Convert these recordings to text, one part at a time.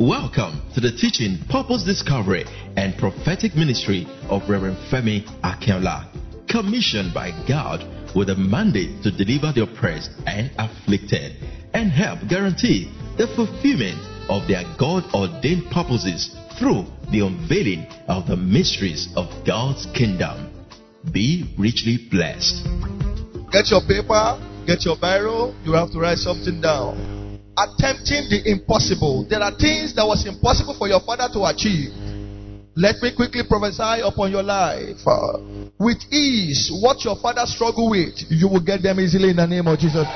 Welcome to the teaching, purpose discovery, and prophetic ministry of Reverend Femi Akinola, commissioned by God with a mandate to deliver the oppressed and afflicted and help guarantee the fulfillment of their God ordained purposes through the unveiling of the mysteries of God's kingdom. Be richly blessed. Get your paper, get your Bible. You have to write something down attempting the impossible. There are things that was impossible for your father to achieve. Let me quickly prophesy upon your life. Uh, with ease, what your father struggled with, you will get them easily in the name of Jesus.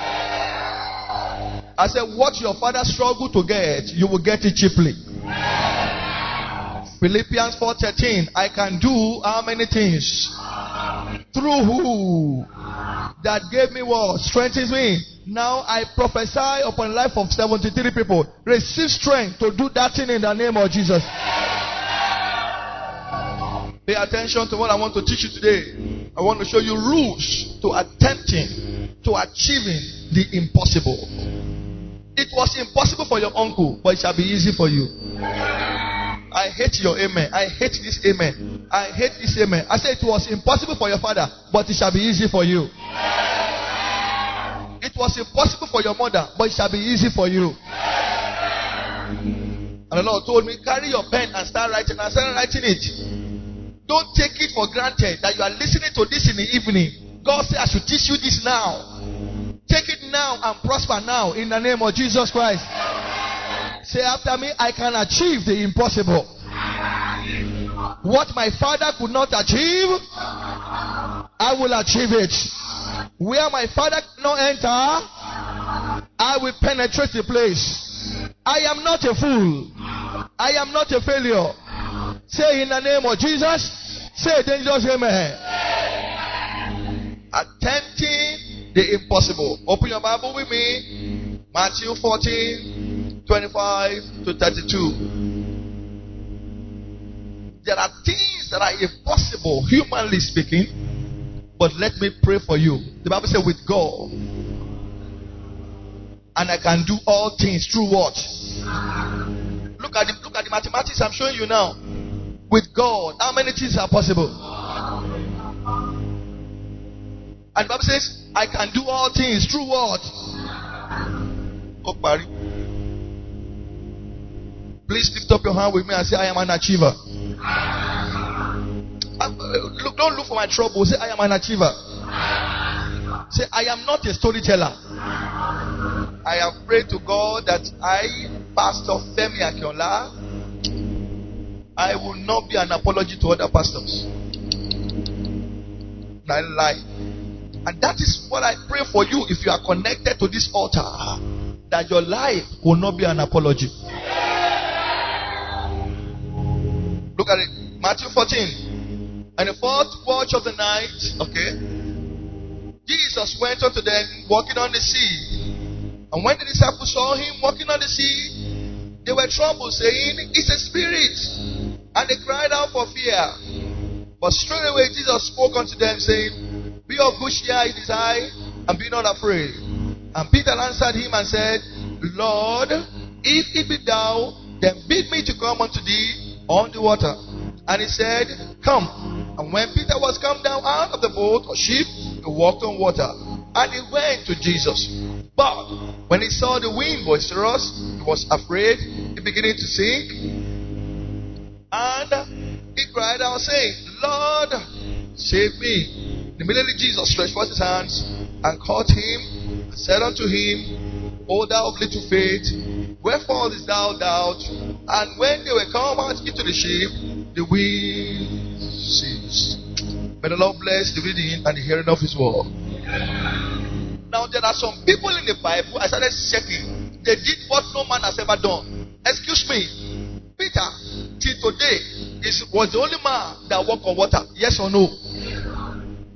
I said, what your father struggled to get, you will get it cheaply. Philippians 4:13. I can do how many things? Through who? That gave me what? Strengthens me. Now I prophesy upon life of 73 people. Receive strength to do that thing in the name of Jesus. Pay attention to what I want to teach you today. I want to show you rules to attempting to achieving the impossible. It was impossible for your uncle, but it shall be easy for you. I hate your amen. I hate this amen. I hate this amen. I said it was impossible for your father, but it shall be easy for you. It was impossible for your mother, but it shall be easy for you. And the Lord told me, carry your pen and start writing. I started writing it. Don't take it for granted that you are listening to this in the evening. God said, I should teach you this now. Take it now and prosper now in the name of Jesus Christ. Say after me, I can achieve the impossible. What my father could not achieve, I will achieve it. Where my father cannot enter, I will penetrate the place. I am not a fool. I am not a failure. Say in the name of Jesus. Say dangerous amen. Attempting the impossible. Open your Bible with me. Matthew 14, 25 to 32. There are things that are impossible, humanly speaking but let me pray for you. The Bible says, with God. And I can do all things through what? Look at the look at the mathematics I'm showing you now. With God, how many things are possible? And the Bible says, I can do all things through what? Oh, Barry. Please lift up your hand with me and say, I am an achiever. Uh, look, don't look for my trouble. Say, I am an achiever. Say, I am not a storyteller. I have prayed to God that I, Pastor Femi Akinola, I will not be an apology to other pastors. I lie. And that is what I pray for you if you are connected to this altar. That your life will not be an apology. Look at it. Matthew 14. And the fourth watch of the night, okay, Jesus went unto them walking on the sea. And when the disciples saw him walking on the sea, they were troubled, saying, It's a spirit. And they cried out for fear. But straightway Jesus spoke unto them, saying, Be of good cheer, it is I, and be not afraid. And Peter answered him and said, Lord, if it be thou, then bid me to come unto thee on the water. And he said, Come. And when Peter was come down out of the boat or ship, he walked on water. And he went to Jesus. But when he saw the wind boisterous, he was afraid, he beginning to sink. And he cried out, saying, Lord, save me. Immediately Jesus stretched forth his hands and caught him and said unto him, O thou of little faith, wherefore didst thou doubt? And when they were come out into the ship, the wind ceased. May the Lord bless the reading and the hearing of His word. Now, there are some people in the Bible, I started checking. They did what no man has ever done. Excuse me. Peter, till today, is, was the only man that walked on water. Yes or no?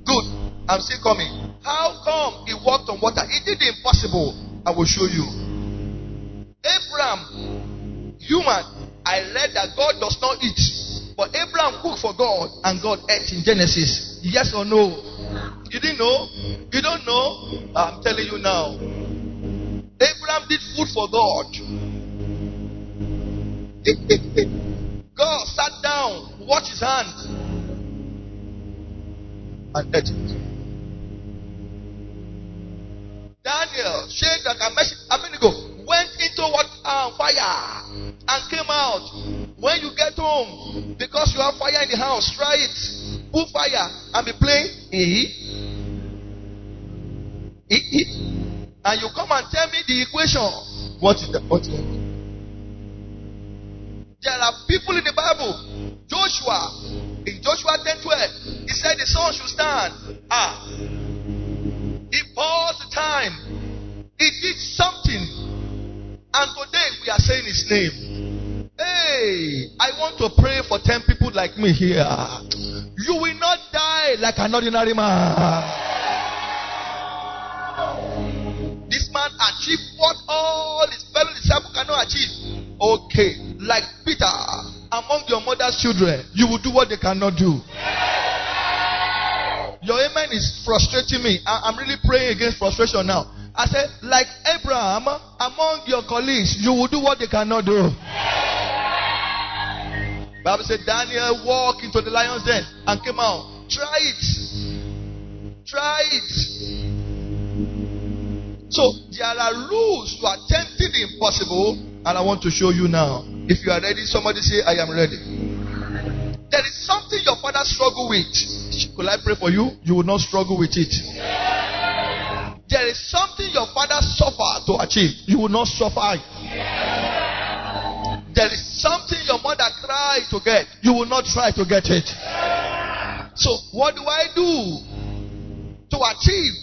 Good. I'm still coming. How come he walked on water? He did the impossible. I will show you. Abraham, human, I read that God does not eat. But Abraham cooked for God and God ate in Genesis. Yes or no? You didn't know? You don't know? I'm telling you now. Abraham did food for God. God sat down, watched his hand, and ate it. Daniel, Shadrach, and Abednego went into what uh, fire and came out. When you get home, because you have fire in the house, try it. Put fire and be playing. And you come and tell me the equation. What is the what is that? There are people in the Bible. Joshua, in Joshua 10 12, he said the sun should stand. Ah. He paused the time. He did something. And today we are saying his name. Hey, I want to pray for 10 people like me here. You will not die like an ordinary man. This man achieved what all his fellow disciples cannot achieve. Okay. Like Peter, among your mother's children, you will do what they cannot do. Your amen is frustrating me. I, am really praying against frustration now. I said, like Abraham, among your colleagues, you will do what they cannot do. Bible said Daniel walked into the lion's den and came out. Try it. Try it. So there are rules to attempting the impossible and I want to show you now. If you are ready, somebody say, I am ready. There is something your father struggled with. Could I pray for you? You will not struggle with it. There is something your father suffered to achieve. You will not suffer There is something your mother cried to get. You will not try to get it. So, what do I do to achieve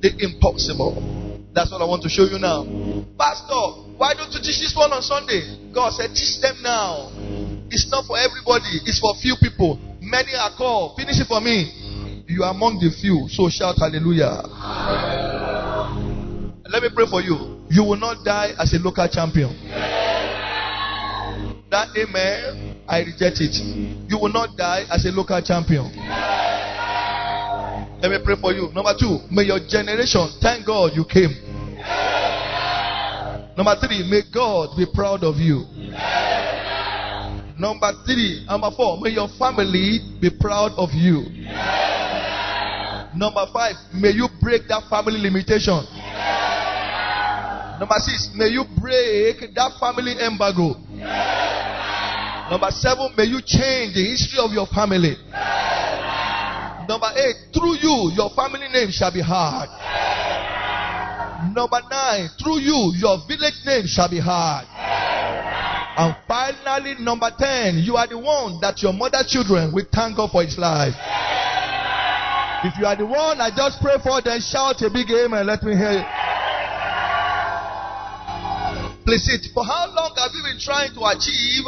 the impossible? That's what I want to show you now. Pastor, why don't you teach this one on Sunday? God said, teach them now. It's not for everybody, it's for few people. Many are called. Finish it for me. You are among the few. So shout hallelujah. Let me pray for you. You will not die as a local champion. That amen, I reject it. You will not die as a local champion. Let me pray for you. Number two, may your generation thank God you came. Number three, may God be proud of you. Number three, number four, may your family be proud of you. Number five, may you break that family limitation. Number six, may you break that family embargo. Number seven, may you change the history of your family. Number eight, through you, your family name shall be heard. Number nine, through you, your village name shall be heard. And finally, number 10, you are the one that your mother children will thank God for his life. If you are the one I just pray for, then shout a big amen. Let me hear you. Please. For how long have you been trying to achieve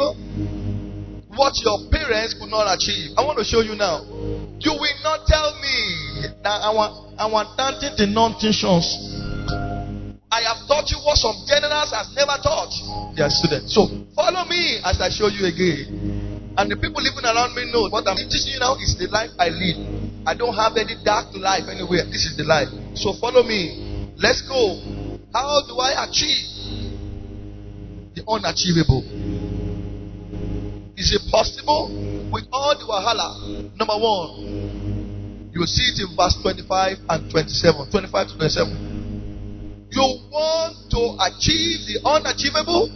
what your parents could not achieve? I want to show you now. You will not tell me that I want I want the non-tensions I have taught you what some generals has never taught their students. So follow me as I show you again. And the people living around me know what I'm teaching you now is the life I lead. I don't have any dark life anywhere. This is the life. So follow me. Let's go. How do I achieve the unachievable? Is it possible with all the wahala? Number one, you will see it in verse 25 and 27. 25 to 27. You want to achieve the unachievable?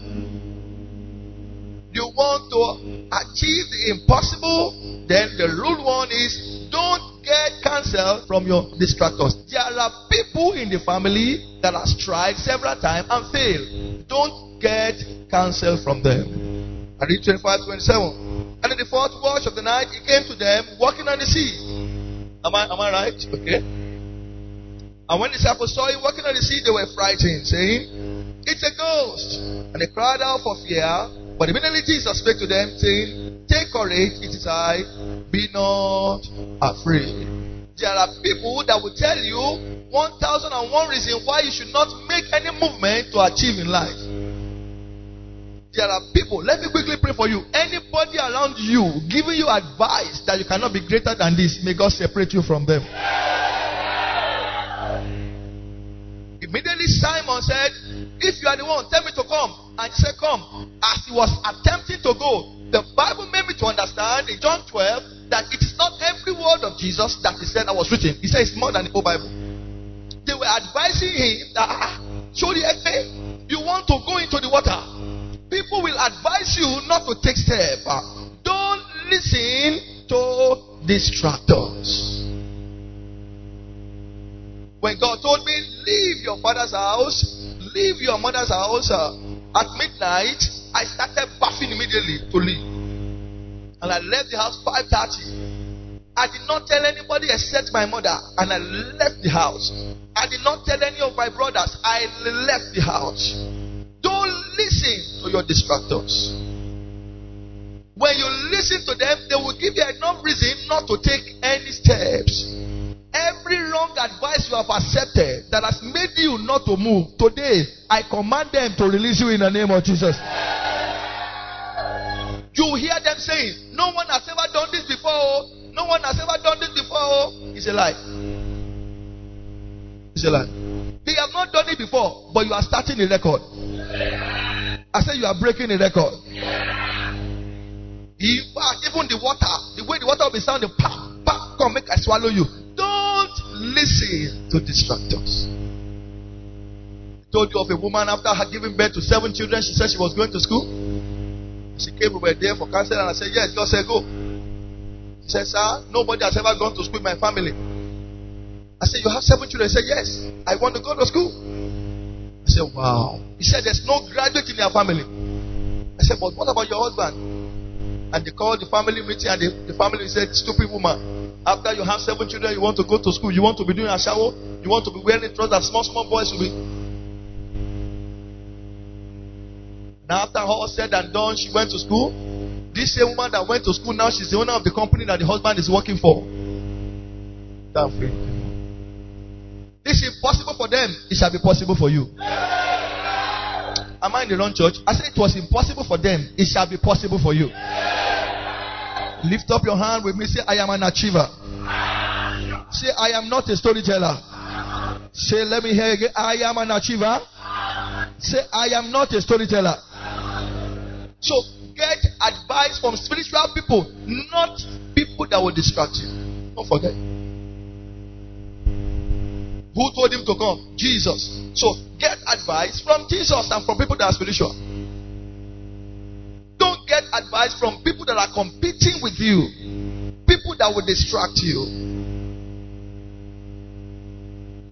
You want to achieve the impossible? Then the rule one is don't get counsel from your distractors. There are people in the family that have tried several times and failed. Don't get counsel from them. I read 25 27. And in the fourth watch of the night, he came to them walking on the sea. Am I, am I right? Okay. And when the disciples saw him walking on the sea, they were frightened, saying, It's a ghost. And they cried out for fear. But immediately Jesus spake to them, saying, Take courage, it is I, be not afraid. There are people that will tell you 1001 reason why you should not make any movement to achieve in life. There are people, let me quickly pray for you. Anybody around you giving you advice that you cannot be greater than this, may God separate you from them. Immediately Simon said, If you are the one, tell me to come. And he said, Come. As he was attempting to go, the Bible made me to understand in John 12 that it is not every word of Jesus that he said that was written. He said it's more than the whole Bible. They were advising him that, ah, the you want to go into the water. People will advise you not to take step. Don't listen to distractors. When God told me, leave your father's house, leave your mother's house uh, at midnight, I started bathing immediately to leave. And I left the house 5.30. I did not tell anybody except my mother, and I left the house. I did not tell any of my brothers. I left the house. Don't listen to your distractors. When you listen to them, they will give you enough reason not to take any steps. Every wrong advice you have accepted that has made you not to move, today I command them to release you in the name of Jesus. You hear them saying, No one has ever done this before. Oh. No one has ever done this before. Oh. It's a lie. It's a lie. They have not done it before, but you are starting a record. I said you are breaking a record. In fact, even the water, the way the water will be sounding, pop, pop, come make I swallow you. Listen to distractors. I told you of a woman after giving birth to seven children, she said she was going to school. She came, over there for counseling, and I said, Yes, God said, Go. She said, Sir, nobody has ever gone to school in my family. I said, You have seven children? He said, Yes, I want to go to school. I said, Wow. He said, There's no graduate in your family. I said, But what about your husband? And they called the family meeting, and the, the family said, Stupid woman. After you have seven children, you want to go to school, you want to be doing a shower, you want to be wearing trousers, small, small boys will be. Now, after all said and done, she went to school. This same woman that went to school now, she's the owner of the company that the husband is working for. This is impossible for them. It shall be possible for you. Am I in the wrong church? I said it was impossible for them. It shall be possible for you. Lift up your hand with me. Say, I am an achiever. Say, I am not a storyteller. Say, let me hear again. I am an achiever. Say, I am not a storyteller. So, get advice from spiritual people, not people that will distract you. Don't forget. Who told him to come? Jesus. So, get advice from Jesus and from people that are spiritual. Don't get advice from people that are competing with you, people that will distract you.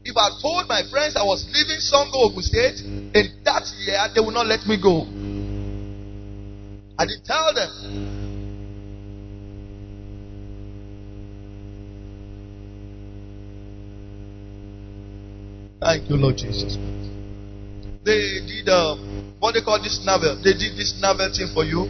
If I told my friends I was leaving Sango Ogun State in that year, they would not let me go. I didn't tell them. Thank you, Lord Jesus. They did um, what they call this novel. They did this novel thing for you.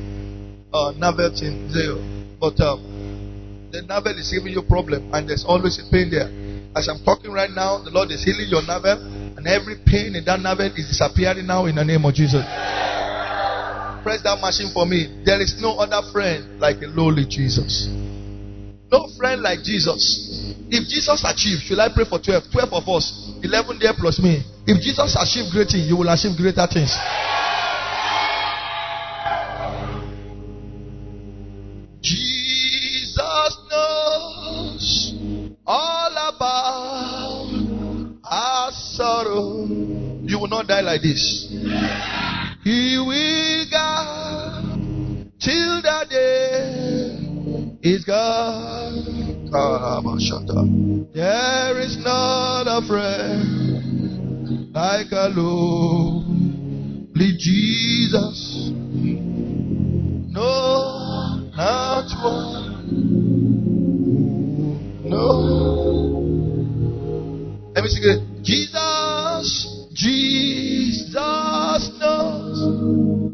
Uh, novel thing. There. But um, the novel is giving you problem, and there's always a pain there. As I'm talking right now, the Lord is healing your navel, and every pain in that navel is disappearing now in the name of Jesus. Press that machine for me. There is no other friend like a lowly Jesus. No friend like Jesus. If Jesus achieved, should I pray for 12? 12 of us. 11 there plus me. If Jesus achieved great things, you will achieve greater things. Jesus knows all about our sorrow. You will not die like this. He will guide till the day is gone. There is not a friend like a lonely Jesus. No, not one. No. Let me sing it. Jesus, Jesus knows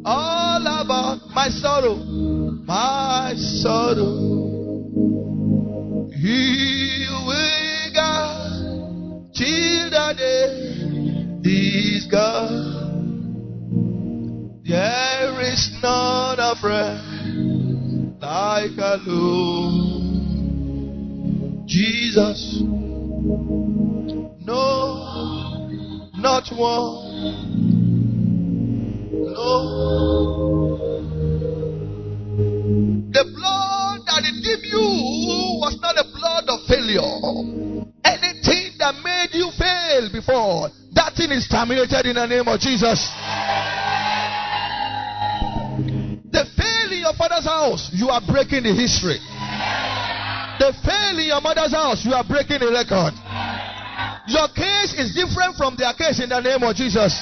all about my sorrow, my sorrow. He will guide till the day gone. There is not a friend like a Lord. Jesus. No, not one. No. The blood that redeemed you was not a blood of failure. Anything that made you fail before, terminated in the name of Jesus. The fail in your father's house, you are breaking the history. The fail in your mother's house, you are breaking the record. Your case is different from their case in the name of Jesus.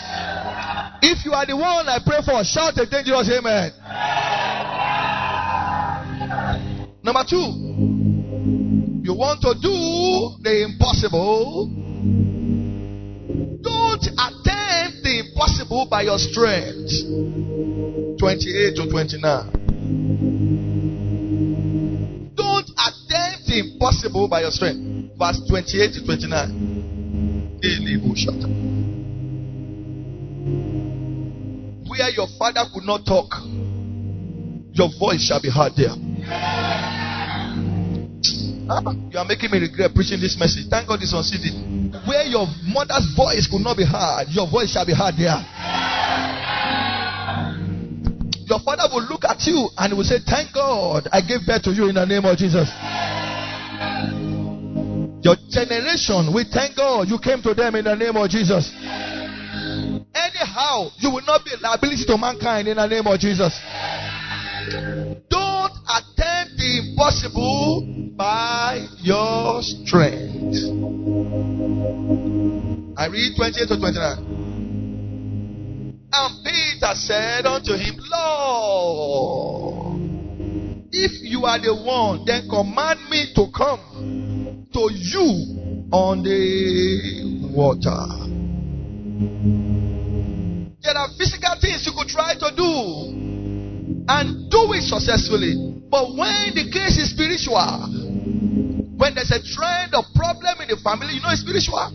If you are the one I pray for, shout a dangerous amen. Number two, you want to do the impossible. Don't attempt the impossible by your strength. 28 to 29. Don't attempt the impossible by your strength. Verse 28 to 29. Where your father could not talk, your voice shall be heard there. Ah, you are making me regret preaching this message. Thank God it's on CD. Where your mother's voice could not be heard, your voice shall be heard there. Your father will look at you and will say, Thank God I gave birth to you in the name of Jesus. Your generation, we thank God you came to them in the name of Jesus. Anyhow, you will not be a liability to mankind in the name of Jesus. Don't attempt the impossible by your strength. I read 28 to 29. And Peter said unto him, Lord, if you are the one, then command me to come to you on the water. There are physical things you could try to do and do it successfully. But when the case is spiritual, when there's a trend or problem in the family, you know it's spiritual.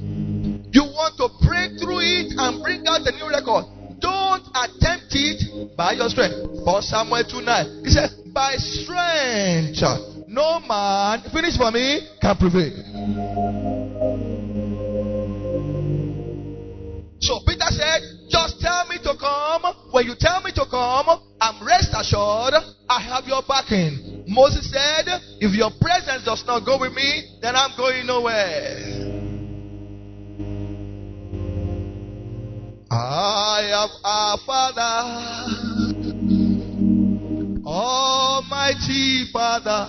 You want to break through it and bring out a new record. Don't attempt it by your strength. For Samuel 2 9. He said, By strength, no man, finish for me, can prevail. So Peter said, just tell me to come. When you tell me to come, I'm rest assured I have your backing. Moses said, If your presence does not go with me, then I'm going nowhere. I have our Father, Almighty Father,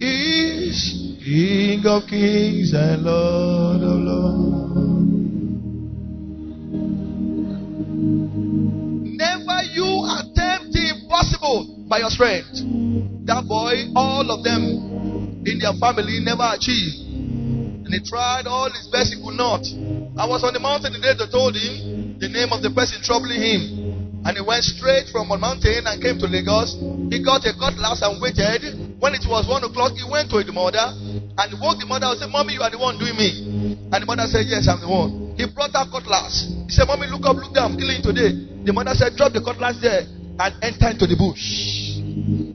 is King of kings and Lord of lords. Never you attempt the impossible by your strength. That boy, all of them in their family never achieved. And he tried all his best, he could not. I was on the mountain the day they told him the name of the person troubling him. And he went straight from a mountain and came to Lagos. He got a cutlass and waited. When it was one o'clock, he went to the mother and woke the mother and said, Mommy, you are the one doing me. And the mother said, Yes, I'm the one. He brought out cutlass. He said, Mommy, look up, look down, I'm killing today. The mother said, Drop the cutlass there and enter into the bush.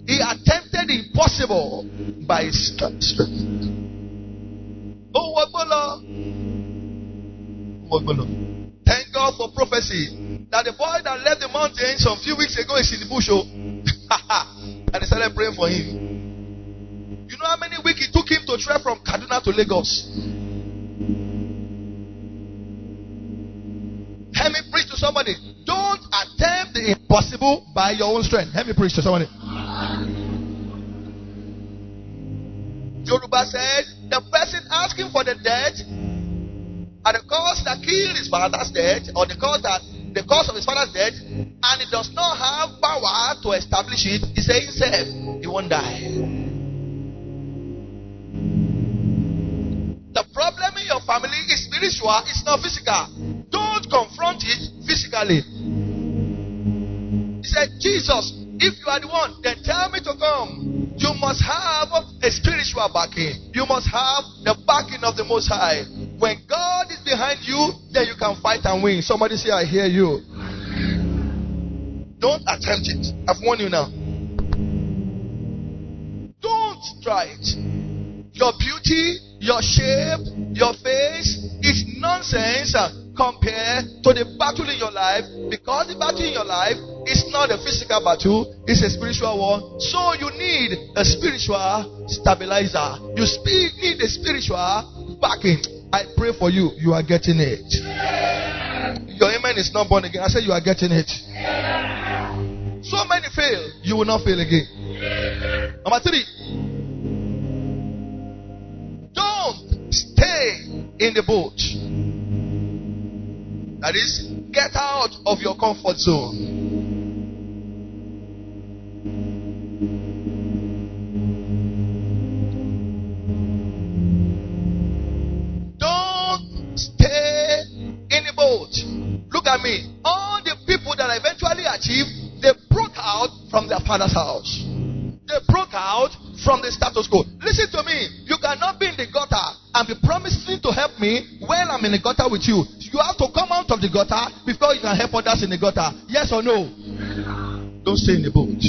He attempted the impossible by his strength. Oh, Thank God for prophecy that the boy that left the mountain some few weeks ago is in the bush. Oh, and they started praying for him. You know how many weeks it took him to travel from Kaduna to Lagos? Let me preach to somebody. Don't attempt the impossible by your own strength. Let me preach to somebody. Yoruba says, the person asking for the debt and the cause that killed his father's death, or the cause that the cause of his father's death, and he does not have power to establish it, he says himself, he won't die. The problem in your family is spiritual, it's not physical. Don't confront it physically. He said, Jesus, if you are the one, then tell me to come. You must have a spiritual backing. You must have the backing of the Most High. When God is behind you, then you can fight and win. Somebody say, I hear you. Don't attempt it. I've warned you now. Don't try it. Your beauty, your shape, your face is nonsense compare to the battle in your life because the battle in your life is not a physical battle, it's a spiritual one. So you need a spiritual stabilizer. You need a spiritual backing. I pray for you, you are getting it. Your amen is not born again. I said you are getting it. So many fail, you will not fail again. Number three, don't stay in the boat. That is, get out of your comfort zone. Don't stay in the boat. Look at me. All the people that eventually achieved, they broke out from their father's house. They broke out from the status quo. Listen to me. You cannot be in the gutter and be promising to help me when I'm in the gutter with you. The gutter before you can help others in the gutter. Yes or no? Don't stay in the boat.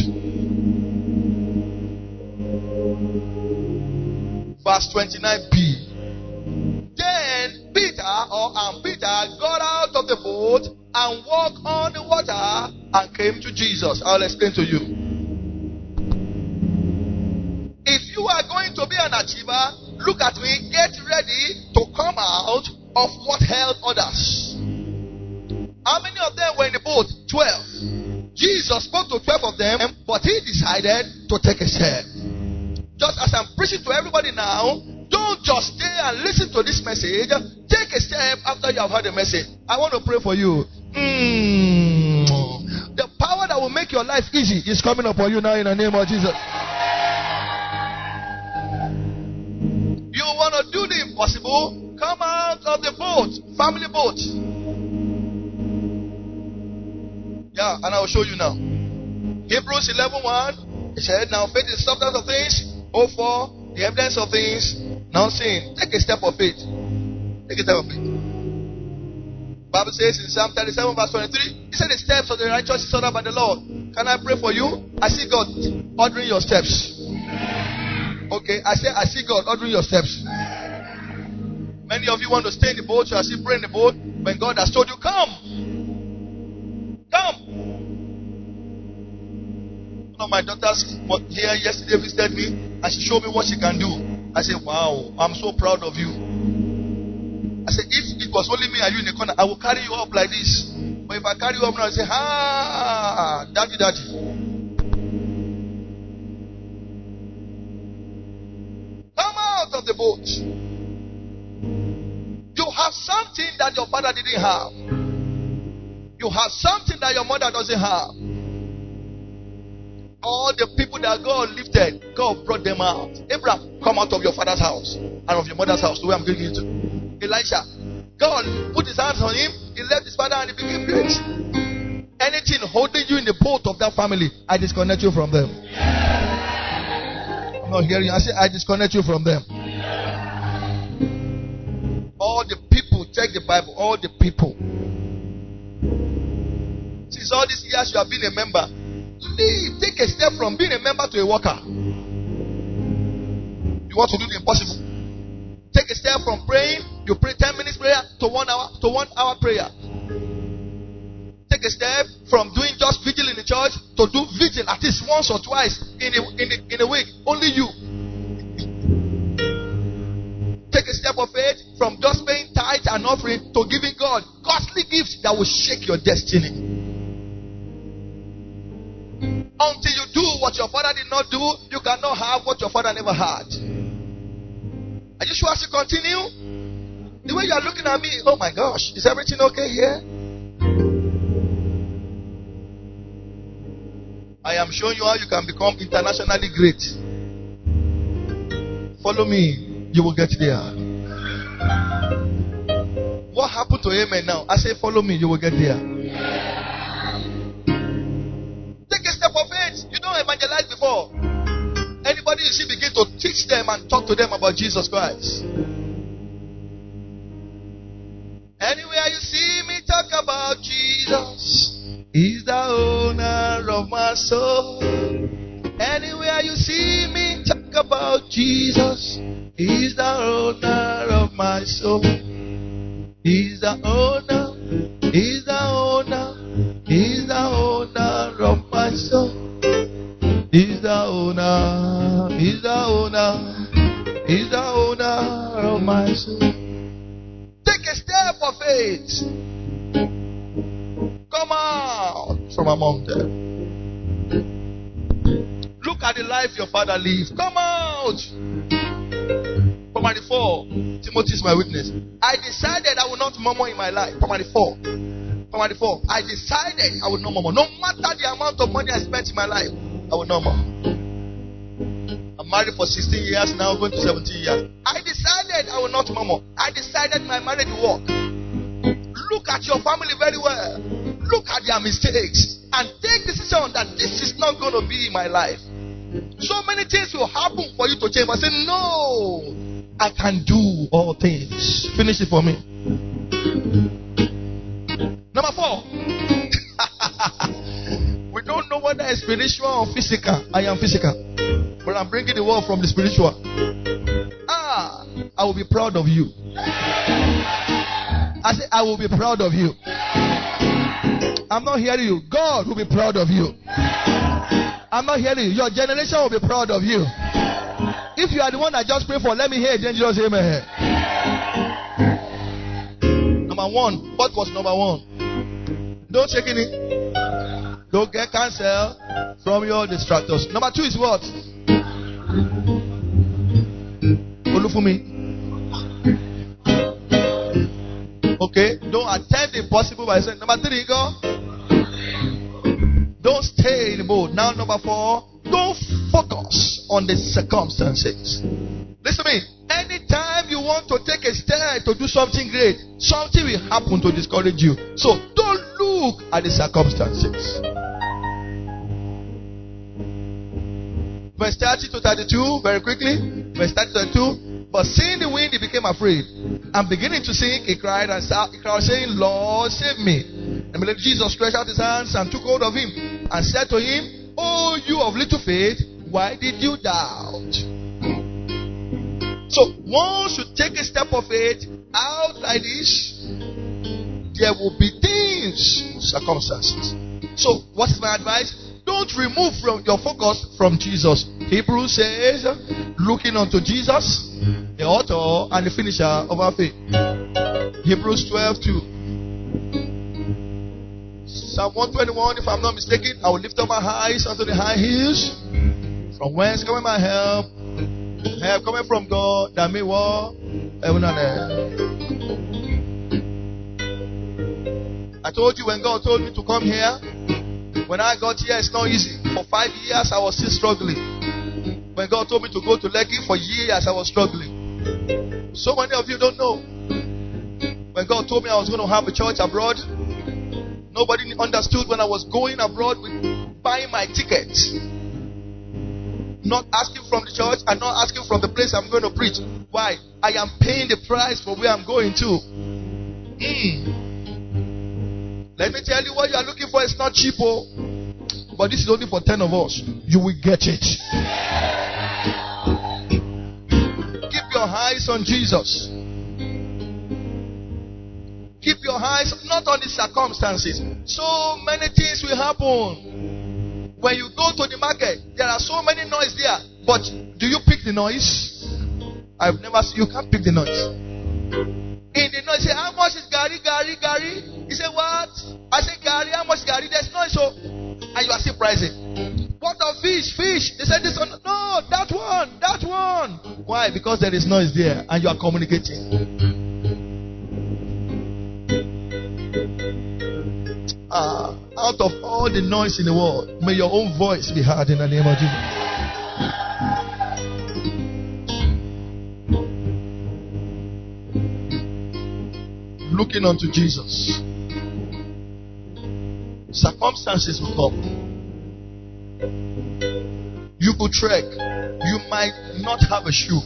Verse 29b. Then Peter or and Peter got out of the boat and walked on the water and came to Jesus. I'll explain to you. If you are going to be an achiever, look at me, get ready to come out of what held others. How many of them were in the boat? Twelve. Jesus spoke to twelve of them, but he decided to take a step. Just as I'm preaching to everybody now, don't just stay and listen to this message. Take a step after you have heard the message. I want to pray for you. Mm. The power that will make your life easy is coming upon you now in the name of Jesus. You want to do the impossible? Come out of the boat, family boat. Yeah, and I'll show you now. Hebrews 11 1. He said, Now faith is substance of things, hope for the evidence of things. Now saying, take a step of faith. Take a step of faith. Bible says in Psalm 37 verse 23, He said the steps of the righteous is ordered by the Lord. Can I pray for you? I see God ordering your steps. Okay, I say I see God ordering your steps. Many of you want to stay in the boat, you are still praying in the boat when God has told you, Come. Come. My daughters here yesterday visited me and she showed me what she can do. I said, Wow, I'm so proud of you. I said, If it was only me and you in the corner, I will carry you up like this. But if I carry you up now, I say, Ah, daddy, daddy. Come out of the boat. You have something that your father didn't have. You have something that your mother doesn't have. All the people that God lifted, God brought them out. Abraham, come out of your father's house and of your mother's house to where I'm taking you to. Elisha, God put his hands on him, he left his father and he became great. Anything holding you in the boat of that family, I disconnect you from them I'm not hearing. I say, I disconnect you from them. All the people, check the Bible, all the people. Since all these years you have been a member, leave, take a step from being a member to a worker. You want to do the impossible. Take a step from praying, you pray 10 minutes prayer to one hour to one hour prayer. Take a step from doing just vigil in the church to do vigil at least once or twice in a, in a, in a week. Only you. Take a step of faith from just paying tithe and offering to giving God costly gifts that will shake your destiny. Until you do what your father did not do, you cannot have what your father never had. Are you sure as you continue? The way you are looking at me, oh my gosh, is everything okay here? I am showing you how you can become internationally great. Follow me, you will get there. What happened to Amen now? I say, Follow me, you will get there. Before. Anybody you see begin to teach them and talk to them about Jesus Christ. Anywhere you see me talk about Jesus. He's the owner of my soul. Anywhere you see me talk about Jesus, He's the owner of my soul. He's the owner, He's the owner, He's the owner of my soul. He's the owner, He's the owner, He's the owner of my soul. Take a step of faith. Come out from among them. Look at the life your father lived. Come out. Primary 4. Timothy is my witness. I decided I will not murmur in my life. Primary 4. Primary 4. I decided I will not murmur. No matter the amount of money I spent in my life, I will not murmur. I'm married for 16 years now, going to 17 years. I decided I will not murmur. I decided my marriage will work. Look at your family very well. Look at their mistakes and take decision that this is not going to be my life. So many things will happen for you to change, I say, No, I can do all things. Finish it for me. Whether it's spiritual or physical. I am physical. But I'm bringing the word from the spiritual. Ah, I will be proud of you. I say, I will be proud of you. I'm not hearing you. God will be proud of you. I'm not hearing you. Your generation will be proud of you. If you are the one that just pray for, let me hear. Then just amen. Number one. What was number one? Don't check in. Don't get cancer from your distractors. Number two is what? Olufumi. Okay, don't attempt the impossible by saying. Number three, go. Don't stay in the boat. Now, number four, don't focus on the circumstances. Listen to me. Anytime want to take a step to do something great, something will happen to discourage you. So don't look at the circumstances. Verse 30 to 32, very quickly. Verse 30 to 32. But seeing the wind, he became afraid. And beginning to sink, he cried and he cried, saying, Lord, save me. And Jesus stretched out his hands and took hold of him and said to him, Oh, you of little faith, why did you doubt? So once you take a step of faith out like this, there will be things, circumstances. So, what is my advice? Don't remove from your focus from Jesus. Hebrews says, looking unto Jesus, the author and the finisher of our faith. Hebrews 12 2. Psalm 121, if I'm not mistaken, I will lift up my eyes unto the high hills. From whence coming my help? Help coming from God that made war, heaven and earth. I told you when God told me to come here, when I got here, it's not easy. For five years, I was still struggling. When God told me to go to Lekki, for years, I was struggling. So many of you don't know. When God told me I was going to have a church abroad, nobody understood when I was going abroad with buying my tickets. Not asking from the church and not asking from the place I'm going to preach. Why? I am paying the price for where I'm going to. Mm. Let me tell you what you are looking for is not cheap, oh. But this is only for 10 of us. You will get it. Keep your eyes on Jesus. Keep your eyes not on the circumstances. So many things will happen. When you go to the market, there are so many noise there. But do you pick the noise? I've never seen you can't pick the noise. In the noise, say, How much is garri, garri, garri? He said, What? I said, garri, how much garri? There's noise, so. And you are still pricing. What of fish? Fish. They said, This one. No, that one. That one. Why? Because there is noise there and you are communicating. Uh, out of all the noise in the world, may your own voice be heard in the name of Jesus. looking unto Jesus. Circumstances will come. You could trek. You might not have a shoe.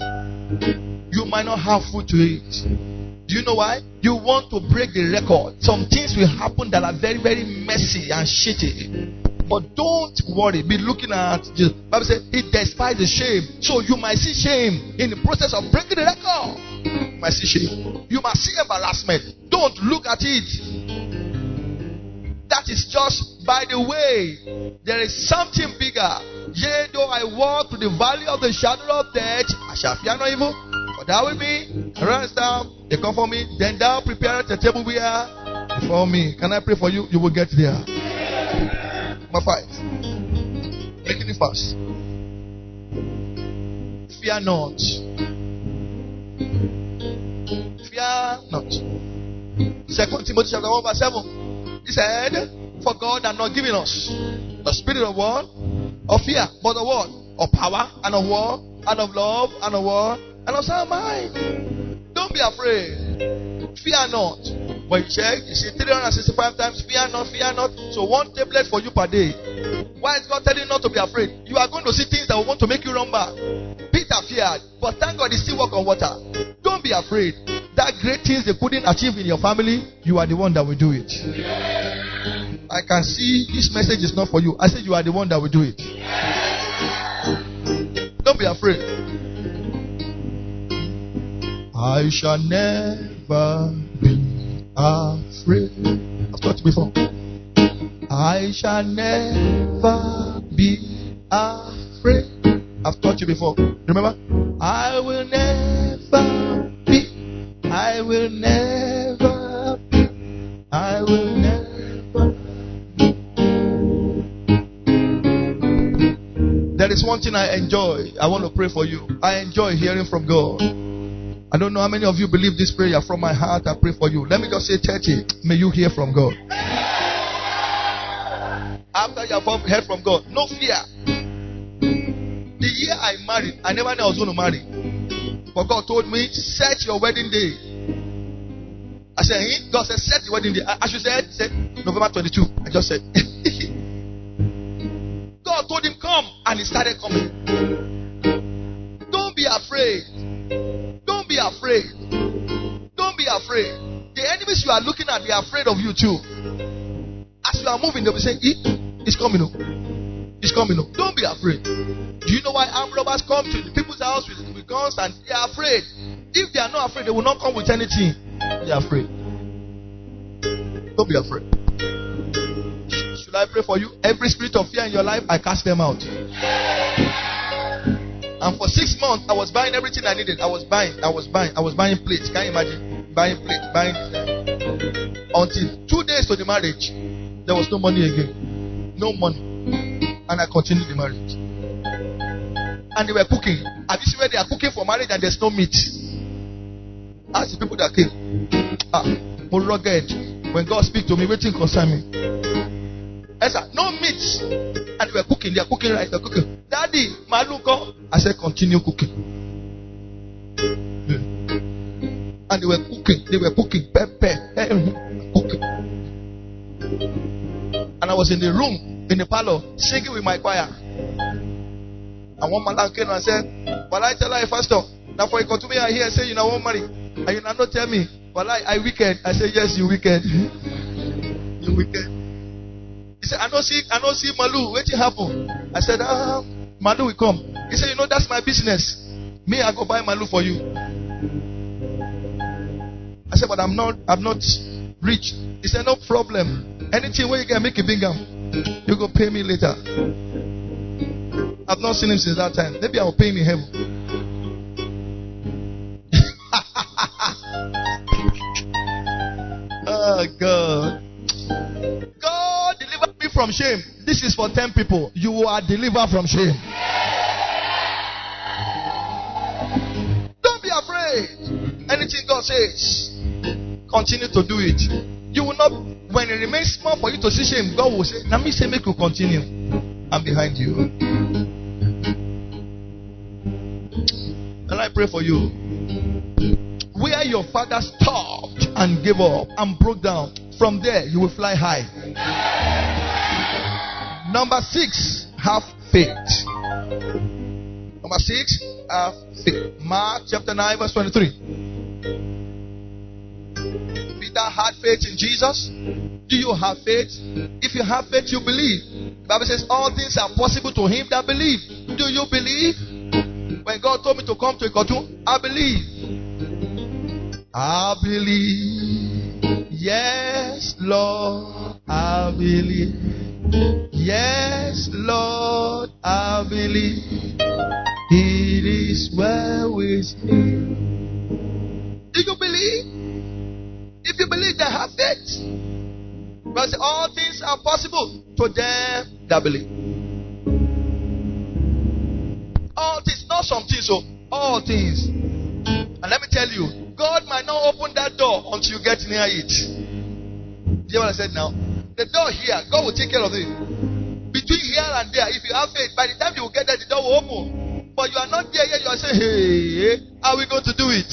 You might not have food to eat. Do you know why? You want to break the record. Some things will happen that are very, very messy and shitty. But don't worry. Be looking at Jesus. Bible says he despises the shame. So you might see shame in the process of breaking the record. You might see shame. You must see embarrassment. Don't look at it. That is just by the way. There is something bigger. Yea, though I walk through the valley of the shadow of death, I shall fear no evil. Thou with me, rise down, they come for me. Then thou preparest a table we are before me. Can I pray for you? You will get there. Number five. Making it fast. Fear not. Fear not. Second Timothy chapter 1 verse 7. He said, For God has not given us the spirit of what? Of fear, but of what? Of power and of what? And of love and of what? And of sound mind. Don't be afraid. Fear not. When you check, you see 365 times, fear not, fear not. So one tablet for you per day. Why is God telling you not to be afraid? You are going to see things that will want to make you run back. Peter feared, but thank God he still walk on water. Don't be afraid. That great things they couldn't achieve in your family, you are the one that will do it. I can see this message is not for you. I said you are the one that will do it. Don't be afraid. I shall never be afraid. I've taught you before. I shall never be afraid. I've taught you before. Remember? I will never be. I will never be. I will never. There is one thing I enjoy. I want to pray for you. I enjoy hearing from God. I don't know how many of you believe this prayer from my heart. I pray for you. Let me just say 30. May you hear from God. After you have heard from God, no fear. The year I married, I never knew I was going to marry. But God told me, set your wedding day. I said? God said, set the wedding day. As you said, said November 22. I just said. God told him, come. And he started coming. Don't be afraid. Be afraid. Don't be afraid. The enemies you are looking at, they are afraid of you too. As you are moving, they'll be saying, It's coming up. It's coming up. Don't be afraid. Do you know why armed robbers come to the people's house with, with guns and they are afraid? If they are not afraid, they will not come with anything. They are afraid. Don't be afraid. Should I pray for you? Every spirit of fear in your life, I cast them out. And for six months, I was buying everything I needed. I was buying, I was buying, I was buying plates. Can you imagine? Buying plates, buying. Until two days to the marriage, there was no money again. No money. And I continued the marriage. And they were cooking. Have you seen where they are cooking for marriage and there's no meat? Ask the people that came. Ah. When God speak to me, waiting concern me. Esther, no meat. And they were cooking. They are cooking right. They're cooking. Daddy, Maluko. I said, continue cooking. Yeah. And they were cooking. They were cooking. Pepper. Eh, hmm, cooking. And I was in the room, in the parlor, singing with my choir. And one man came and said, Well, I tell her, Pastor, now for you come to me, I hear say you know won't marry. And you not tell me, Well, I, I wicked. I said, Yes, you wicked. you wicked. He said, I don't see, I don't see Malu. What you happen? I said, Ah, Malu will come. He said, You know, that's my business. Me, I go buy Malu for you. I said, But I'm not, I'm not rich. He said, No problem. Anything where you can make a bigger, you go pay me later. I've not seen him since that time. Maybe I will pay him in heaven. oh God. From shame. This is for 10 people. You are delivered from shame. Don't be afraid. Anything God says, continue to do it. You will not, when it remains small for you to see shame, God will say, Let me say, make you continue. I'm behind you. And I pray for you. Where your father stopped and gave up and broke down, from there you will fly high. Number six, have faith. Number six, have faith. Mark chapter 9, verse 23. Peter had faith in Jesus. Do you have faith? If you have faith, you believe. The Bible says all things are possible to him that believe. Do you believe? When God told me to come to Ikotun, I believe. I believe. Yes, Lord, I believe. Yes, Lord, I believe it is well with me. Do you believe? If you believe, then have faith. Because all things are possible to them that believe. All things, not some things, so all things. And let me tell you, God might not open that door until you get near it. Do you what I said now? The door here, God will take care of it. Between here and there, if you have faith, by the time you will get there, the door will open. But you are not there yet, you are saying, hey, how are we going to do it?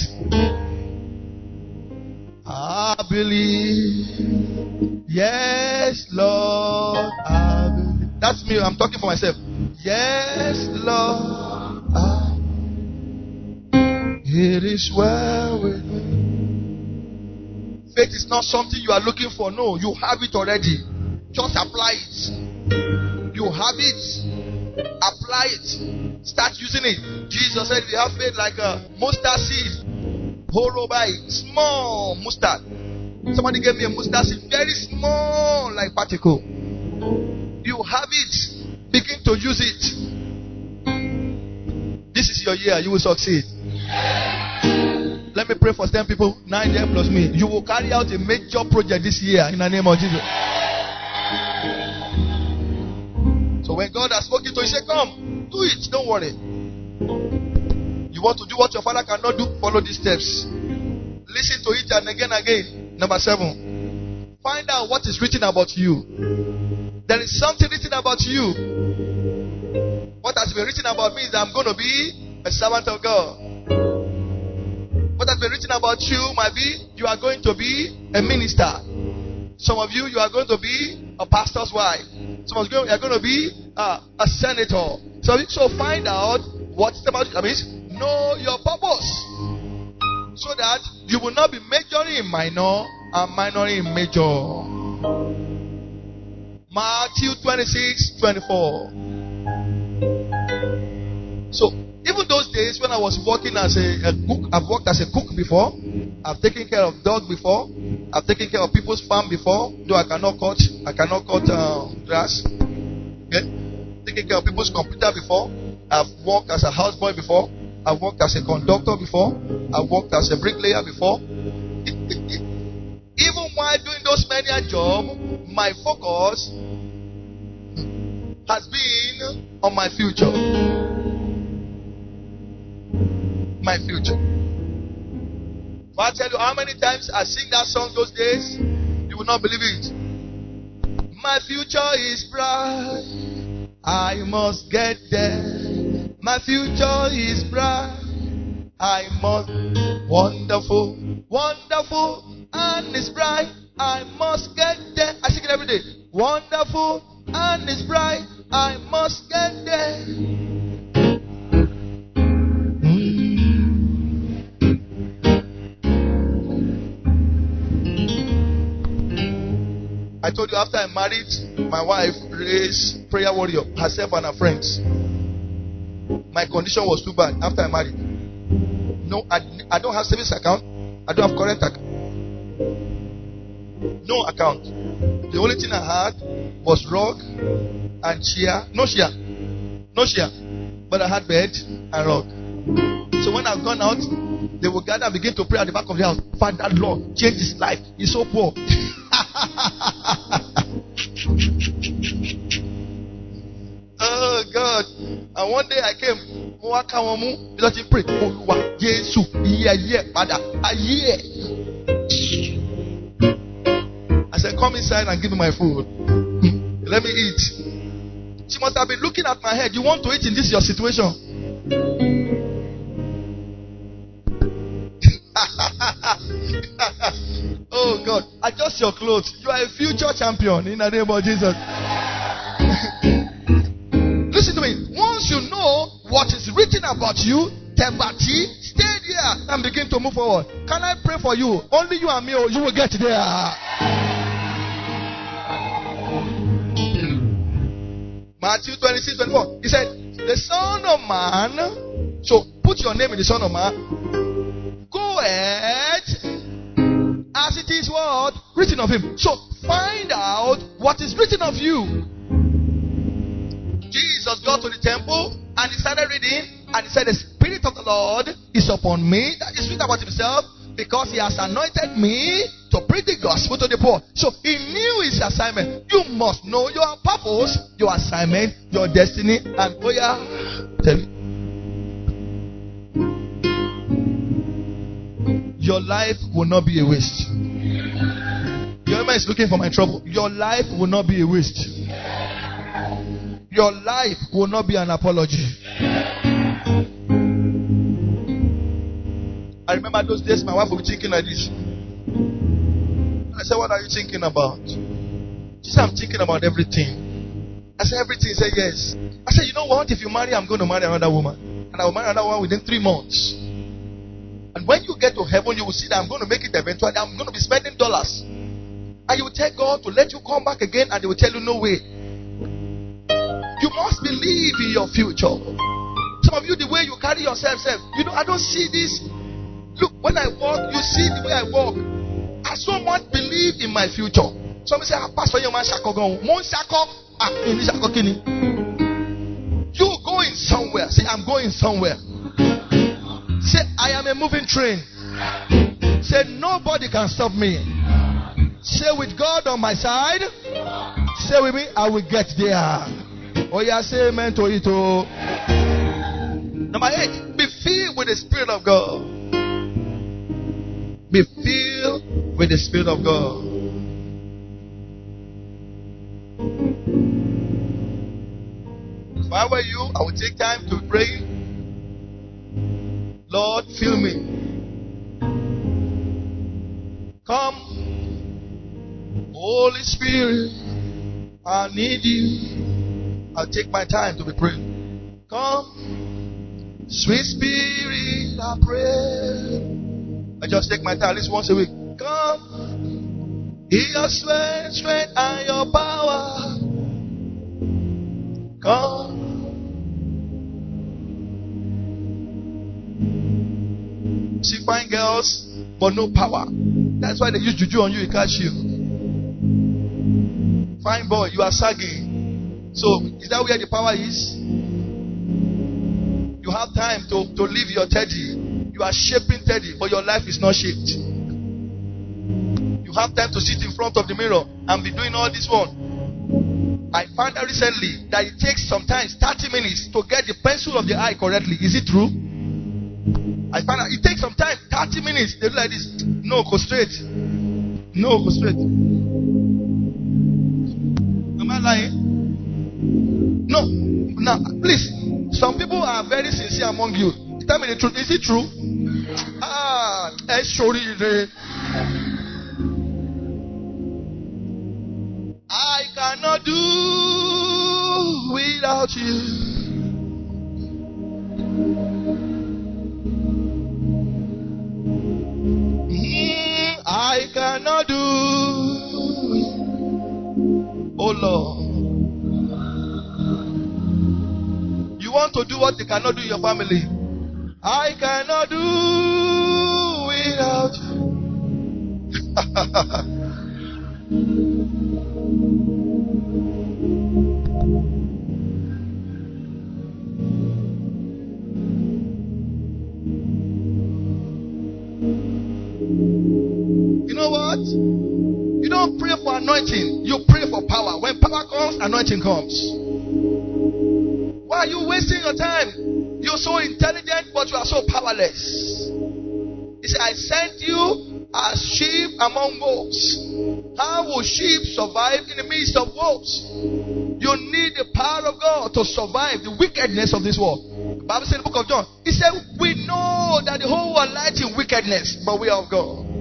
I believe. Yes, Lord. I believe. That's me. I'm talking for myself. Yes, Lord. I, it is well with me. Faith is not something you are looking for. No, you have it already. Just apply it. You have it. Apply it. Start using it. Jesus said, "We have faith like a mustard seed, hollow by small mustard." Somebody gave me a mustard seed, very small, like particle. You have it. Begin to use it. This is your year. You will succeed. Let me pray for 10 people, 9 there plus me. You will carry out a major project this year in the name of Jesus. So when God has spoken to you, say, Come, do it. Don't worry. You want to do what your father cannot do? Follow these steps. Listen to it and again, again. Number seven. Find out what is written about you. There is something written about you. What has been written about me is I'm going to be a servant of God. What has been written about you might be you are going to be a minister. Some of you, you are going to be a pastor's wife. Some of you, are going to be uh, a senator. So, so find out what's the about. I mean, know your purpose, so that you will not be majoring in minor and minoring in major. Matthew 26, 24. Days when I was working as a, a, cook, I've worked as a cook before. I've taken care of dog before. I've taken care of people's farm before. Though I cannot cut, I cannot cut uh, grass. Okay, taking care of people's computer before. I've worked as a houseboy before. I've worked as a conductor before. I've worked as a bricklayer before. Even while doing those many jobs, my focus has been on my future my future. If I tell you how many times I sing that song those days, you will not believe it. My future is bright. I must get there. My future is bright. I must. Wonderful, wonderful, and it's bright. I must get there. I sing it every day. Wonderful, and it's bright. I must get there. I told you after I married, my wife raised prayer warrior, herself and her friends. My condition was too bad after I married. No, I, I don't have savings account. I don't have current account. No account. The only thing I had was rug and chair. No chair. No chair. But I had bed and rug. So when I've gone out, they will gather and begin to pray at the back of the house. Father Lord, change his life. He's so poor. oh God. And one day I came. Mo wá ká wọn mú. Bí wọ́n ti pray. Olúwa Jésù iye ayé. I said, come inside and give me my food. Let me eat. She must have been looking at my head. You want to eat in this your situation? Your clothes. You are a future champion in the name of Jesus. Listen to me. Once you know what is written about you, Tebati, stay there and begin to move forward. Can I pray for you? Only you and me, or you will get there. Matthew 26, 24. He said, The Son of Man. So put your name in the Son of Man. Go ahead as it is what? Written of him. So find out what is written of you. Jesus got to the temple and he started reading and he said, The Spirit of the Lord is upon me. That is written about himself because he has anointed me to preach the gospel to the poor. So he knew his assignment. You must know your purpose, your assignment, your destiny, and oh yeah, tell me. Your life will not be a waste. Your man is looking for my trouble. Your life will not be a waste. Your life will not be an apology. I remember those days my wife be thinking like this. I said, What are you thinking about? She said, I'm thinking about everything. I said, Everything. She said, Yes. I said, You know what? If you marry, I'm going to marry another woman. And I will marry another one within three months. When you get to heaven, you will see that I'm going to make it eventually. I'm going to be spending dollars. And you will tell God to let you come back again, and they will tell you, No way. You must believe in your future. Some of you, the way you carry yourself, self, you know, I don't see this Look, when I walk, you see the way I walk. I so much believe in my future. Somebody say, ah, Pastor, your man shako go. Mon shako, ah, in shako. You going somewhere. Say, I'm going somewhere. Say, I am a moving train. Say, nobody can stop me. Say, with God on my side. Say with me, I will get there. Oh, yeah, say amen to it. Oh. Number eight, be filled with the Spirit of God. Be filled with the Spirit of God. If I were you, I would take time to pray. Lord, fill me. Come, Holy Spirit, I need you. I'll take my time to be praying. Come, sweet Spirit, I pray. I just take my time at least once a week. Come, in your strength, strength and your power. Come. See fine girls, but no power. That's why they use juju on you, it catch you. Fine boy, you are sagging. So, is that where the power is? You have time to, to leave your teddy you are shaping Teddy, but your life is not shaped. You have time to sit in front of the mirror and be doing all this one. I found out recently that it takes sometimes 30 minutes to get the pencil of the eye correctly. Is it true? I found out it takes some time, 30 minutes. They do like this. No, go straight. No, go straight. Am I lying? No. Now, please. Some people are very sincere among you. Tell me the truth. Is it true? Ah, ẹ ṣoríire. I cannot do without you. Lord. You want to do what you cannot do in your family. I cannot do without you. don't pray for anointing, you pray for power. When power comes, anointing comes. Why are you wasting your time? You're so intelligent, but you are so powerless. He said, I sent you as sheep among wolves. How will sheep survive in the midst of wolves? You need the power of God to survive the wickedness of this world. The Bible said in the book of John, He said, We know that the whole world lies in wickedness, but we are of God.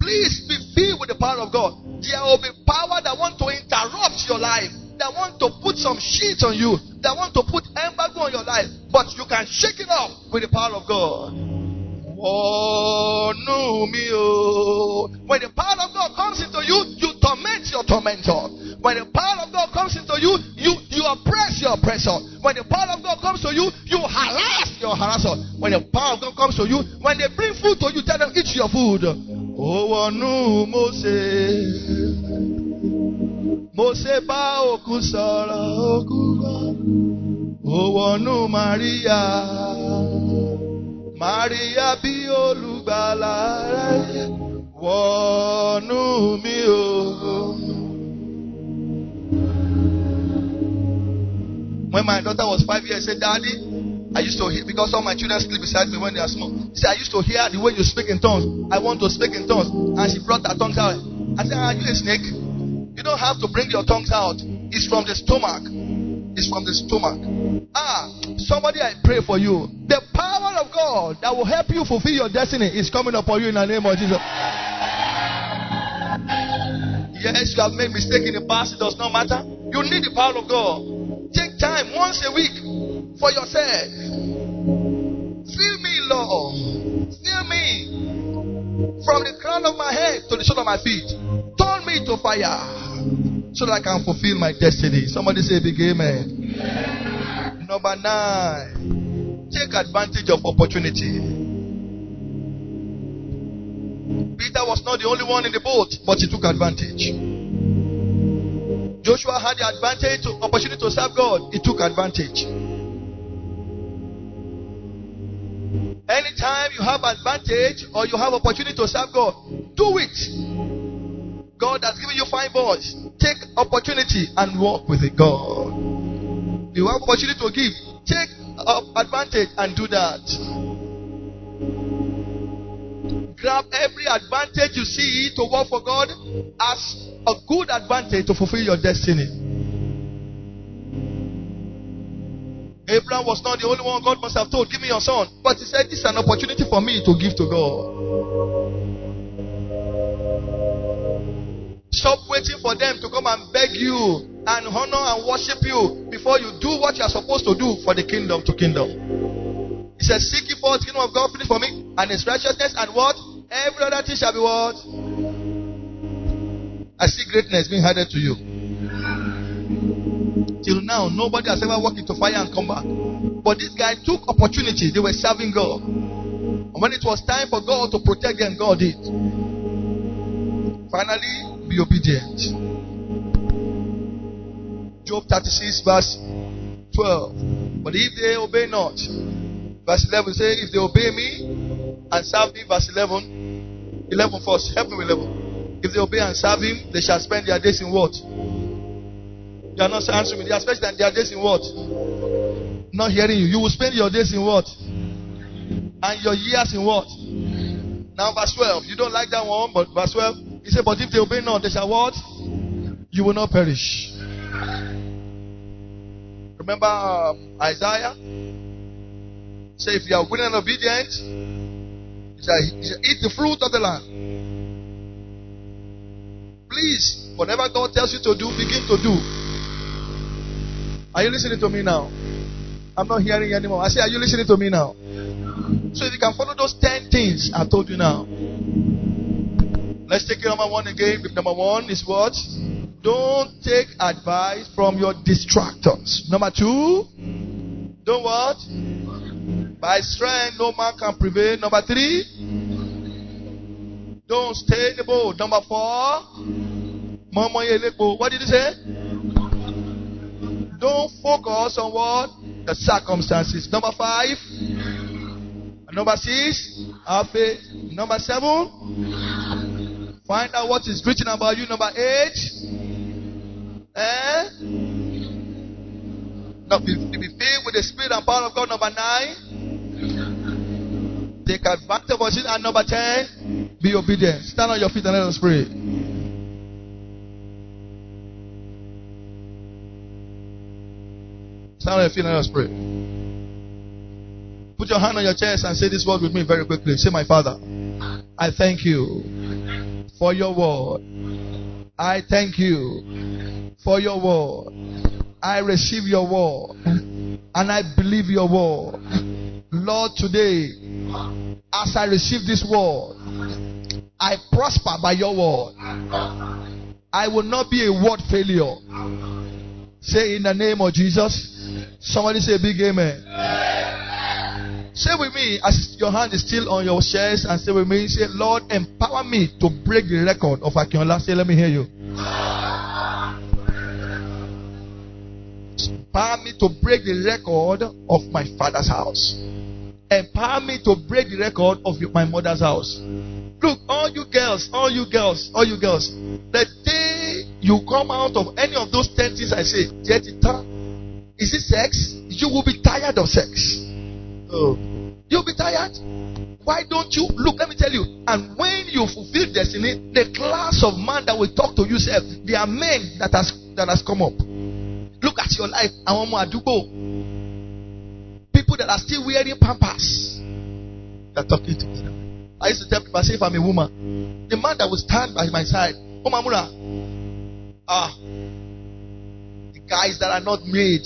Please be filled with the power of God. There will be power that want to interrupt your life that want to put some shit on you, that want to put embargo on your life, but you can shake it off with the power of God. Oh, no, me, oh. When the power of God comes into you, you torment your tormentor. When the power of God comes into you, you, you oppress your oppressor. When the power of God comes to you, you harass your harasser. When the power of God comes to you, when they bring food to you, your food. Oh, no, Moses. mo ṣe bá òkú sọ̀rọ̀ òkú gbọ́ ó wọnú Maria Maria bí olùgbàlà rẹ̀ wọnú mi o. When my daughter was five years, I said, Daddy, I used to hear because all my children sleep beside me when they are small. She said, I used to hear the way you speak in tongues. I want to speak in tongues. And she brought her tongues out. I said, Are you a snake? You don't have to bring your tongues out. It's from the stomach. It's from the stomach. Ah, somebody I pray for you. The power of God that will help you fulfill your destiny is coming upon you in the name of Jesus. Yes, you have made mistake in the past. It does not matter. You need the power of God. Take time once a week for yourself. Feel me, Lord. Feel me from the crown of my head to the sole of my feet. Turn me to fire so that I can fulfill my destiny. Somebody say big amen. Number nine, take advantage of opportunity. Peter was not the only one in the boat, but he took advantage. Joshua had the advantage, opportunity to serve God. He took advantage. Anytime you have advantage or you have opportunity to serve God, do it. God has given you five boys. Take opportunity and walk with it. God. You have opportunity to give. Take advantage and do that. Grab every advantage you see to work for God as a good advantage to fulfill your destiny. Abraham was not the only one God must have told, Give me your son. But he said, This is an opportunity for me to give to God. Stop waiting for them to come and beg you and honor and worship you before you do what you are supposed to do for the kingdom to kingdom. He says, Seek ye first the kingdom of God, finish for me, and his righteousness, and what? Every other thing shall be what? I see greatness being handed to you. Till now, nobody has ever walked into fire and come back. But this guy took opportunities. They were serving God. And when it was time for God to protect them, God did. Finally, be obedient. Job 36, verse 12. But if they obey not, verse 11 say, if they obey me and serve me, verse 11, 11 first, help me 11. If they obey and serve him, they shall spend their days in what? You are not answering me. They are spending their days in what? Not hearing you. You will spend your days in what? And your years in what? Now, verse 12. You don't like that one, but verse 12. He said, But if they obey not, they shall what? You will not perish. Remember um, Isaiah? Say, if you are willing and obedient, you shall eat the fruit of the land. Please, whatever God tells you to do, begin to do. Are you listening to me now? I'm not hearing anymore. I say, Are you listening to me now? So if you can follow those 10 things I told you now. Let's take number one again. Number one is what? Don't take advice from your distractors. Number two, don't what? By strength, no man can prevail. Number three, don't stay in the boat. Number four, what did you say? Don't focus on what? The circumstances. Number five, number six, have faith. Number seven, find out what is written about you. Number eight, eh? Be, be filled with the spirit and power of God. Number nine, take advantage of it. And number ten, be obedient. Stand on your feet and let us pray. On your feet and let us pray. Put your hand on your chest and say this word with me very quickly. Say, My Father, I thank you for your word. I thank you for your word. I receive your word and I believe your word. Lord, today, as I receive this word, I prosper by your word. I will not be a word failure. Say in the name of Jesus. Somebody say big amen. amen. Say with me, as your hand is still on your chest, and say with me, say, Lord, empower me to break the record of Akinola. Say, let me hear you. Empower me to break the record of my father's house. empower me to break the record of my mother's house. Look, all you girls, all you girls, all you girls, the day you come out of any of those ten things I say, is it sex? You will be tired of sex. Oh. You'll be tired. Why don't you look? Let me tell you. And when you fulfill destiny, the class of man that will talk to you, self, they are men that has that has come up. Look at your life. I want more adubo. People that are still wearing Pampers. They're talking together. I used to tell people, I say, if I'm a woman, the man that will stand by my side, oh Mamura, ah, the guys that are not made,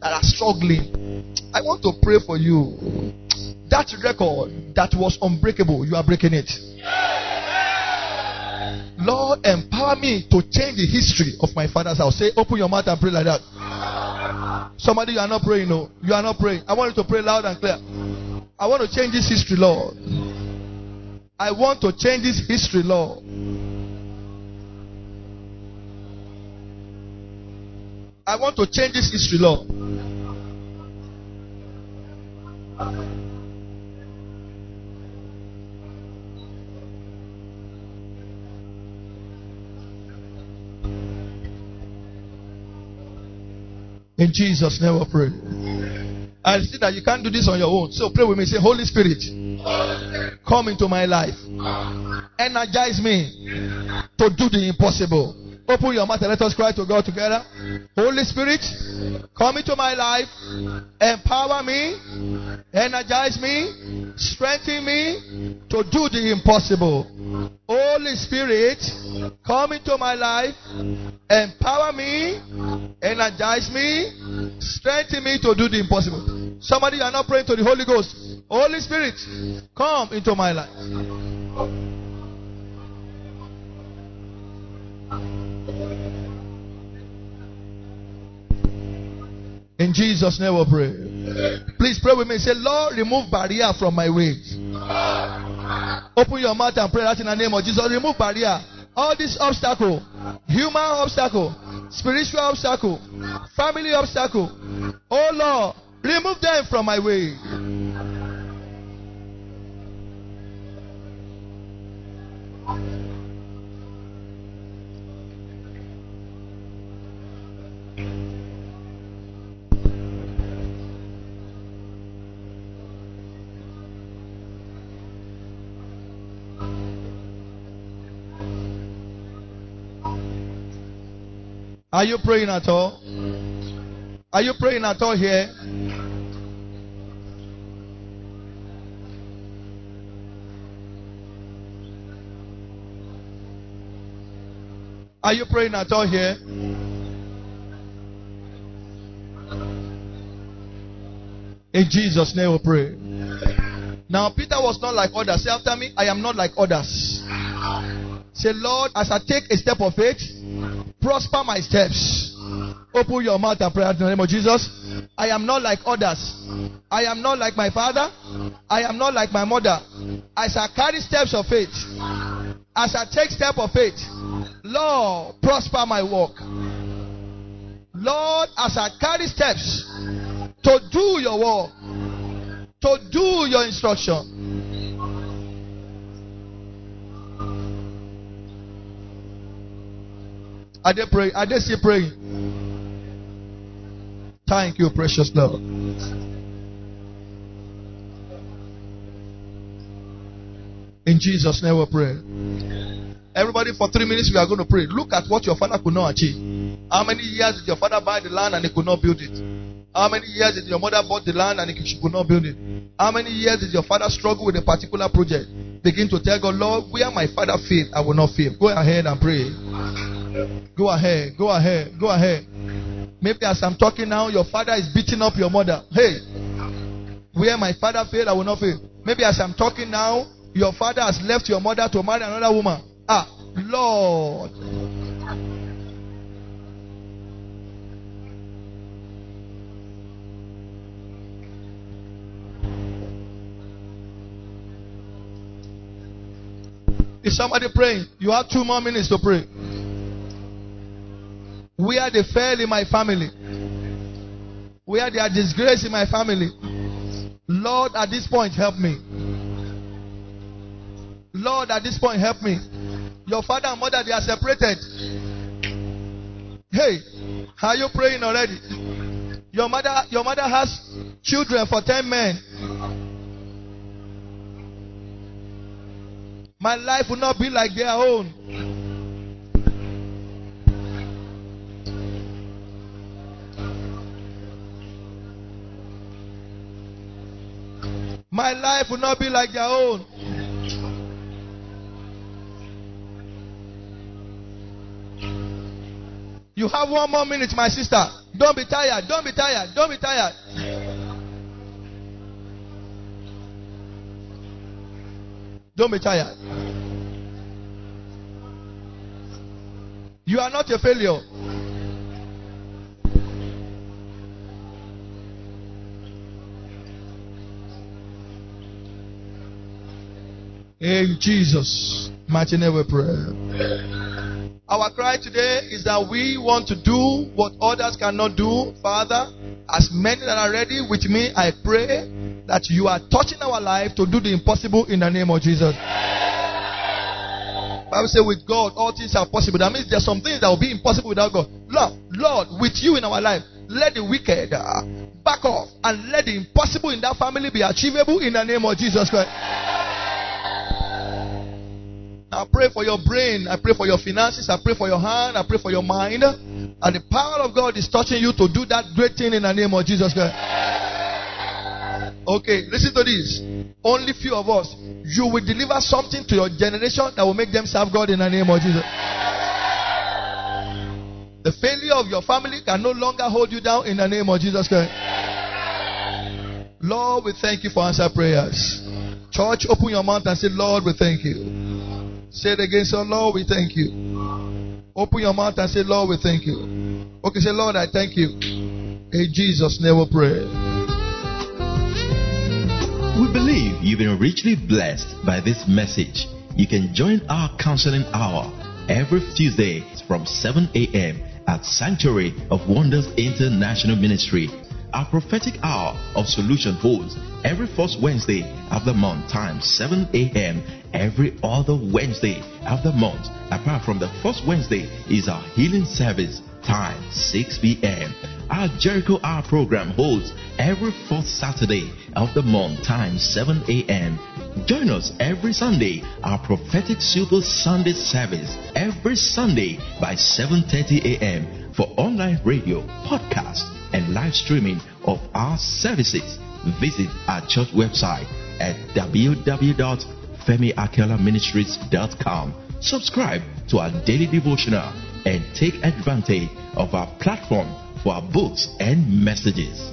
that are struggling. I want to pray for you. That record that was unbreakable, you are breaking it. Lord, empower me to change the history of my father's house. Say, open your mouth and pray like that. Somebody, you are not praying, no. You are not praying. I want you to pray loud and clear. I want to change this history, Lord. I want to change this history, Lord. I want to change this history, Lord. In Jesus' name we pray. I see that you can't do this on your own. So pray with me. Say, Holy Spirit, come into my life. Energize me to do the impossible. Open your mouth and let us cry to God together. Holy Spirit, come into my life. Empower me. Energize me. Strengthen me to do the impossible. Holy Spirit, come into my life. Empower me. Energize me. Strengthen me to do the impossible. Somebody you are not praying to the Holy Ghost. Holy Spirit, come into my life. In Jesus' name we pray. Please pray with me. Say, Lord, remove barrier from my way. Open your mouth and pray that in the name of Jesus. Remove barrier. All this obstacle, human obstacle, spiritual obstacle, family obstacle. Oh Lord, remove them from my way. Are you praying at all? Are you praying at all here? Are you praying at all here? In Jesus' name we pray. Now, Peter was not like others. Say after me, I am not like others. Say, Lord, as I take a step of faith, prosper my steps. Open your mouth and pray in the name of Jesus. I am not like others. I am not like my father. I am not like my mother. As I carry steps of faith, as I take step of faith, Lord, prosper my work. Lord, as I carry steps to do your work, to do your instruction, Are they praying? Are they still praying? Thank you, precious Lord. In Jesus' name we pray. Everybody, for three minutes, we are going to pray. Look at what your father could not achieve. How many years did your father buy the land and he could not build it? How many years did your mother bought the land and she could not build it? How many years did your father struggle with a particular project? Begin to tell God, Lord, where my father failed, I will not fail. Go ahead and pray. Go ahead, go ahead, go ahead. Maybe as I'm talking now, your father is beating up your mother. Hey, where my father failed, I will not fail. Maybe as I'm talking now, your father has left your mother to marry another woman. Ah, Lord. Is somebody praying? You have two more minutes to pray. Where they fell in my family. Where they are disgraced in my family. Lord, at this point, help me. Lord, at this point, help me. Your father and mother, they are separated. Hey, are you praying already? Your mother, your mother has children for 10 men. My life will not be like their own. My life will not be like their own. You have one more minute, my sister. Don't be tired. Don't be tired. Don't be tired. Don't be tired. You are not a failure. In Jesus' mighty name we pray. Our cry today is that we want to do what others cannot do. Father, as many that are ready with me, I pray that you are touching our life to do the impossible in the name of Jesus. Bible says with God all things are possible. That means there's some things that will be impossible without God. Lord, Lord, with you in our life, let the wicked uh, back off and let the impossible in that family be achievable in the name of Jesus Christ. I pray for your brain. I pray for your finances. I pray for your hand. I pray for your mind. And the power of God is touching you to do that great thing in the name of Jesus Christ. Okay, listen to this. Only few of us. You will deliver something to your generation that will make them serve God in the name of Jesus. The failure of your family can no longer hold you down in the name of Jesus Christ. Lord, we thank you for answer prayers. Church, open your mouth and say, Lord, we thank you. Say it again. Say, Lord, we thank you. Open your mouth and say, Lord, we thank you. Okay, say, Lord, I thank you. In Jesus' name we pray. We believe you've been richly blessed by this message. You can join our counseling hour every Tuesday from 7 a.m. at Sanctuary of Wonders International Ministry. Our prophetic hour of solution holds every first Wednesday of the month, time 7 a.m. Every other Wednesday of the month, apart from the first Wednesday, is our healing service, time 6 p.m. Our Jericho Hour program holds every fourth Saturday of the month, time 7 a.m. Join us every Sunday, our prophetic super Sunday service, every Sunday by 7:30 a.m. for online radio, podcast, and live streaming of our services. Visit our church website at www.femiakelaministries.com. Subscribe to our daily devotional and take advantage of our platform for our books and messages.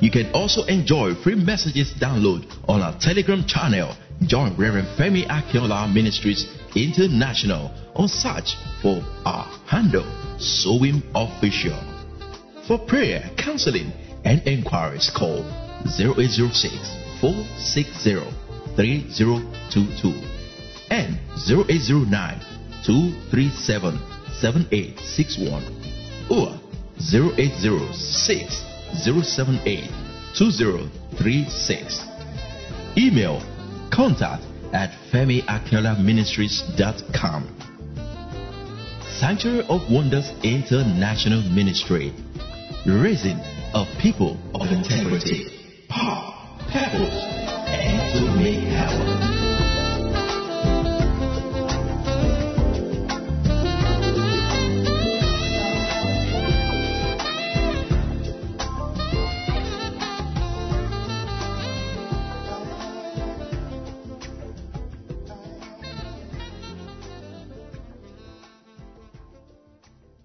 You can also enjoy free messages download on our Telegram channel. Join Reverend Femi Akiola Ministries International or search for our handle Sowim Official. For prayer, counseling, and inquiries, call 0806 460 3022 and 0809 237 7861 or 0806 078 2036. Email contact at femiakelaministries.com. Sanctuary of Wonders International Ministry, raising a people of integrity, power, purpose, and to make heaven.